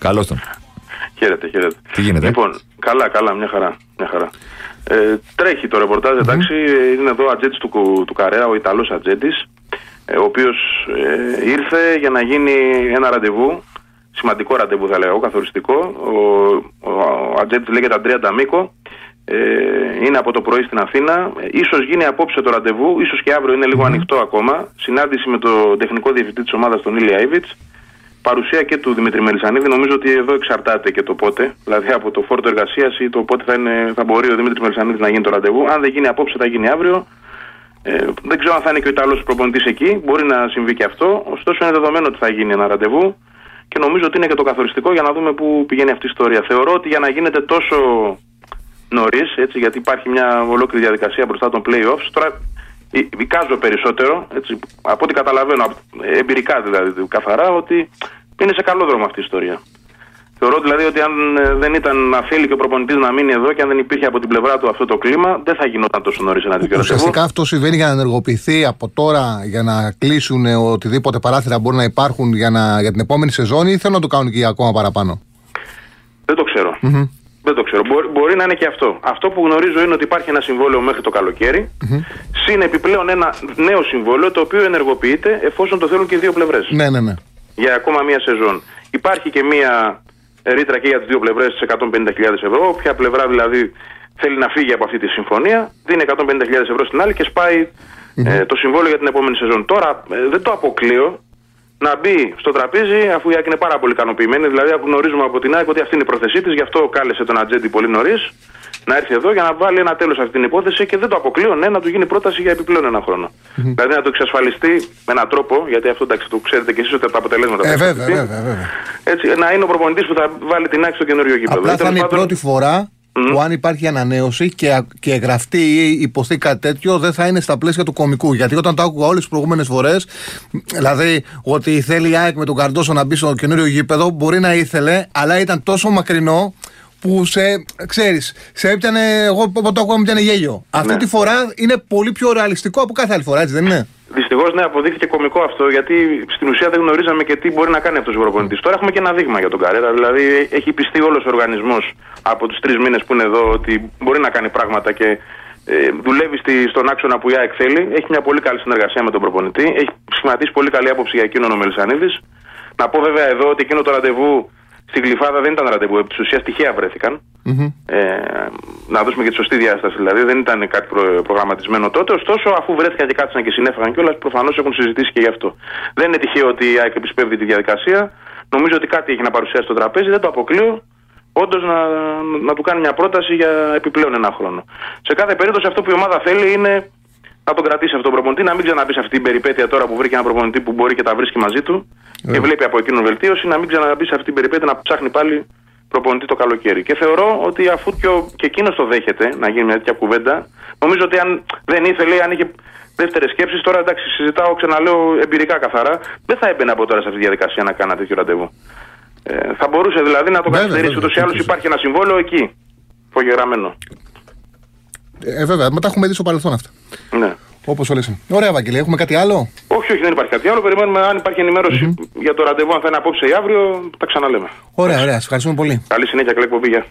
Καλώς τον. Χαίρετε, χαίρετε. Τι γίνεται; Λοιπόν, καλά, καλά, μια χαρά. Μια χαρά. Ε, τρέχει το ρεπορτάζ, εντάξει. Είναι εδώ ο ατζέντης του, Κου- του Καρέα, ο Ιταλός ατζέντης, ε, ο οποίος ε, ήρθε για να γίνει ένα ραντεβού. Σημαντικό ραντεβού, θα λέγω, καθοριστικό. Ο, ο, ο ατζέντης λέγεται Αντρέα Νταμίκο. Ε, είναι από το πρωί στην Αθήνα. Ε, ίσως γίνει απόψε το ραντεβού, ίσως και αύριο είναι λίγο ανοιχτό ακόμα. Συνάντηση με τον τεχνικό διευθυντή της ομάδας, τον Ήλια Ιβιτς. Παρουσία και του Δημήτρη Μελισανίδη. Νομίζω ότι εδώ εξαρτάται και το πότε. Δηλαδή από το φόρτο εργασίας ή το πότε θα, είναι, θα μπορεί ο Δημήτρης Μελισανίδης να γίνει το ραντεβού. Αν δεν γίνει απόψε, θα γίνει αύριο. Ε, δεν ξέρω αν θα είναι και ο Ιταλός προπονητής εκεί. Μπορεί να συμβεί και αυτό. Ωστόσο, είναι δεδομένο ότι θα γίνει ένα ραντεβού. Και νομίζω ότι είναι και το καθοριστικό για να δούμε πού πηγαίνει αυτή η ιστορία. Θεωρώ ότι για να γίνεται τόσο νωρίς, γιατί υπάρχει μια ολόκληρη διαδικασία μπροστά των playoffs. Τώρα ε, εικάζω περισσότερο, έτσι, από ό,τι καταλαβαίνω, απ- εμπειρικά δηλαδή, καθαρά, ότι είναι σε καλό δρόμο αυτή η ιστορία. Θεωρώ δηλαδή ότι αν ε, δεν ήταν να θέλει και ο προπονητής να μείνει εδώ και αν δεν υπήρχε από την πλευρά του αυτό το κλίμα, δεν θα γινόταν τόσο νωρίς ένα τέτοιο ραντεβού. Ουσιαστικά αυτό συμβαίνει για να ενεργοποιηθεί από τώρα για να κλείσουν ε, οτιδήποτε παράθυρα μπορεί να υπάρχουν για, να, για την επόμενη σεζόν ή θέλουν να το κάνουν και για ακόμα παραπάνω; Δεν το ξερω Δεν το ξέρω. Μπορεί, μπορεί να είναι και αυτό. Αυτό που γνωρίζω είναι ότι υπάρχει ένα συμβόλαιο μέχρι το καλοκαίρι. Συν επιπλέον ένα νέο συμβόλαιο το οποίο ενεργοποιείται εφόσον το θέλουν και οι δύο πλευρές. Ναι, ναι, ναι. Για ακόμα μία σεζόν. Υπάρχει και μία ρήτρα και για τις δύο πλευρές της 150.000 ευρώ. Όποια πλευρά δηλαδή θέλει να φύγει από αυτή τη συμφωνία, δίνει 150.000 ευρώ στην άλλη και σπάει ε, το συμβόλαιο για την επόμενη σεζόν. Τώρα ε, δεν το αποκλείω να μπει στο τραπέζι, αφού η ΑΕΚ είναι πάρα πολύ ικανοποιημένη. Δηλαδή, γνωρίζουμε από την ΑΕΚ ότι αυτή είναι η πρόθεσή της, γι' αυτό κάλεσε τον Ατζέντη πολύ νωρίς να έρθει εδώ για να βάλει ένα τέλος σε αυτή την υπόθεση και δεν το αποκλείω, ναι, να του γίνει πρόταση για επιπλέον ένα χρόνο. Δηλαδή, να το εξασφαλιστεί με έναν τρόπο, γιατί αυτό εντάξει, το ξέρετε και εσείς ότι τα αποτελέσματα Ε, θα βέβαια, εξασφαλιστεί. βέβαια, βέβαια. Έτσι, να είναι ο προπονητής που θα βάλει την ΑΕΚ στο καινούριο γήπεδο. Απλά Ή θα τέλος είναι η πάντων- πρώτη φορά που αν υπάρχει ανανέωση και, και γραφτεί ή υποθεί κάτι τέτοιο, δεν θα είναι στα πλαίσια του κομικού. Γιατί όταν το άκουγα όλες τις προηγούμενες φορές, δηλαδή ότι θέλει η ΑΕΚ με τον Καρντόσο να μπει στο καινούριο γήπεδο, μπορεί να ήθελε, αλλά ήταν τόσο μακρινό που σε, ξέρεις, σε έπιανε, εγώ που το άκουγα μου πιάνε γέλιο. Αυτή Ναι. τη φορά είναι πολύ πιο ρεαλιστικό από κάθε άλλη φορά, έτσι δεν είναι; Δυστυχώς ναι, αποδείχθηκε κωμικό αυτό γιατί στην ουσία δεν γνωρίζαμε και τι μπορεί να κάνει αυτός ο προπονητής. Τώρα έχουμε και ένα δείγμα για τον Καρέρα. Δηλαδή έχει πιστεί όλος ο οργανισμός από τους τρεις μήνες που είναι εδώ ότι μπορεί να κάνει πράγματα και ε, δουλεύει στη, στον άξονα που η ΑΕΚ θέλει. Έχει μια πολύ καλή συνεργασία με τον προπονητή. Έχει σχηματίσει πολύ καλή άποψη για εκείνον ο Μελισανίδης. Να πω βέβαια εδώ ότι εκείνο το ραντεβού στην Γλυφάδα δεν ήταν ραντεβού. Επί της ουσίας τυχαία βρέθηκαν. Ε, να δώσουμε και τη σωστή διάσταση δηλαδή. Δεν ήταν κάτι προ- προγραμματισμένο τότε. Ωστόσο, αφού βρέθηκαν και κάτσαν και συνέφαγαν κιόλας, προφανώς έχουν συζητήσει και γι' αυτό. Δεν είναι τυχαίο ότι η ΑΕΚ επισπεύδει τη διαδικασία. Νομίζω ότι κάτι έχει να παρουσιάσει στο τραπέζι. Δεν το αποκλείω. Όντως να, να του κάνει μια πρόταση για επιπλέον ένα χρόνο. Σε κάθε περίπτωση, αυτό που η ομάδα θέλει είναι να τον κρατήσει αυτόν τον προπονητή, να μην ξαναμπεί σε αυτή την περιπέτεια τώρα που βρήκε ένα προπονητή που μπορεί και τα βρίσκει μαζί του και βλέπει από εκείνον βελτίωση, να μην ξαναμπεί σε αυτή την περιπέτεια να ψάχνει πάλι προπονητή το καλοκαίρι. Και θεωρώ ότι αφού και, ο- και εκείνος το δέχεται να γίνει μια τέτοια κουβέντα, νομίζω ότι αν δεν ήθελε, αν είχε δεύτερες σκέψεις, τώρα εντάξει, συζητάω, ξαναλέω εμπειρικά καθαρά, δεν θα έμπαινε από τώρα σε αυτή τη διαδικασία να κάνει ένα τέτοιο ραντεβού. Ε, θα μπορούσε δηλαδή να το Βέβαια, καθυστερήσει. βέβαια, Ούτως ή άλλως τέτοιος. υπάρχει ένα συμβόλαιο εκεί. Υπογεγραμμένο. Ε, βέβαια, μετά έχουμε δει στο παρελθόν αυτά. Ναι. Όπως όλες. Ωραία, Βαγγελία, έχουμε κάτι άλλο; Όχι, όχι, δεν υπάρχει κάτι άλλο. Περιμένουμε αν υπάρχει ενημέρωση για το ραντεβού, αν θα είναι απόψε ή αύριο, τα ξαναλέμε. Ωραία, ωραία, σας ευχαριστούμε πολύ. Καλή συνέχεια, καλή εκπομπή. Γεια.